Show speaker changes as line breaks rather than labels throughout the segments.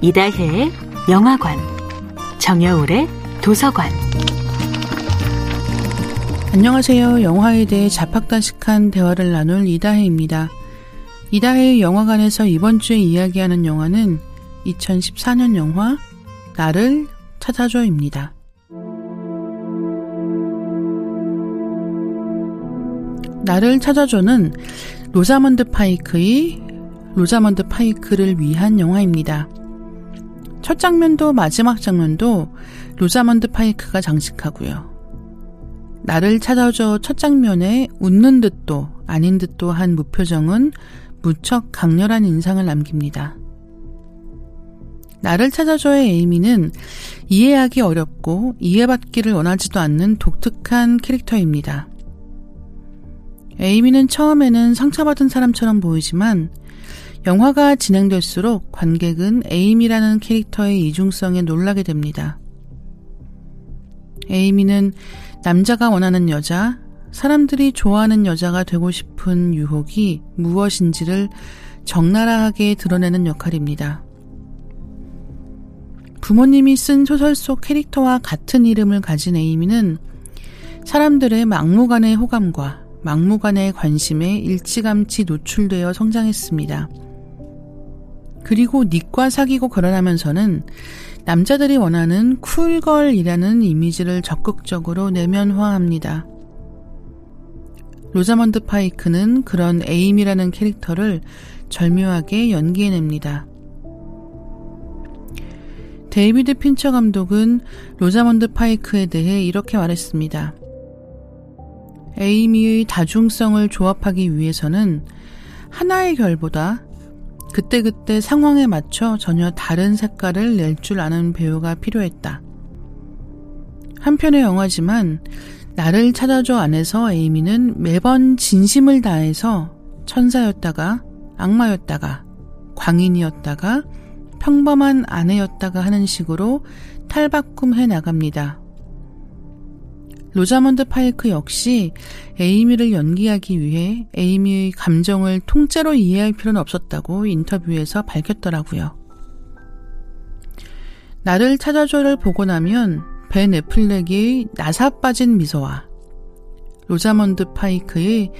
이다혜의 영화관, 정여울의 도서관.
안녕하세요. 영화에 대해 자팍다식한 대화를 나눌 이다혜입니다. 이다혜의 영화관에서 이번 주에 이야기하는 영화는 2014년 영화 나를 찾아줘입니다. 나를 찾아줘는 로자먼드 파이크의 로자먼드 파이크를 위한 영화입니다. 첫 장면도 마지막 장면도 로자먼드 파이크가 장식하고요. 나를 찾아줘 첫 장면에 웃는 듯도 아닌 듯도 한 무표정은 무척 강렬한 인상을 남깁니다. 나를 찾아줘의 에이미는 이해하기 어렵고 이해받기를 원하지도 않는 독특한 캐릭터입니다. 에이미는 처음에는 상처받은 사람처럼 보이지만 영화가 진행될수록 관객은 에이미라는 캐릭터의 이중성에 놀라게 됩니다. 에이미는 남자가 원하는 여자, 사람들이 좋아하는 여자가 되고 싶은 유혹이 무엇인지를 적나라하게 드러내는 역할입니다. 부모님이 쓴 소설 속 캐릭터와 같은 이름을 가진 에이미는 사람들의 막무가내 호감과 막무가내 관심에 일찌감치 노출되어 성장했습니다. 그리고 닉과 사귀고 결혼하면서는 남자들이 원하는 cool girl이라는 이미지를 적극적으로 내면화합니다. 로자먼드 파이크는 그런 에이미라는 캐릭터를 절묘하게 연기해냅니다. 데이비드 핀처 감독은 로자먼드 파이크에 대해 이렇게 말했습니다. 에이미의 다중성을 조합하기 위해서는 하나의 결보다 그때그때 상황에 맞춰 전혀 다른 색깔을 낼 줄 아는 배우가 필요했다. 한편의 영화지만 나를 찾아줘 안에서 에이미는 매번 진심을 다해서 천사였다가 악마였다가 광인이었다가 평범한 아내였다가 하는 식으로 탈바꿈해 나갑니다. 로자먼드 파이크 역시 에이미를 연기하기 위해 에이미의 감정을 통째로 이해할 필요는 없었다고 인터뷰에서 밝혔더라고요. 나를 찾아줘를 보고 나면 벤 애플렉의 나사 빠진 미소와 로자먼드 파이크의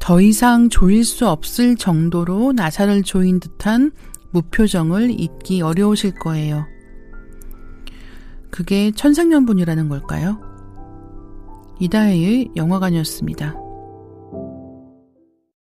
더 이상 조일 수 없을 정도로 나사를 조인 듯한 무표정을 잊기 어려우실 거예요. 그게 천생연분이라는 걸까요? 이다혜의 영화관이었습니다.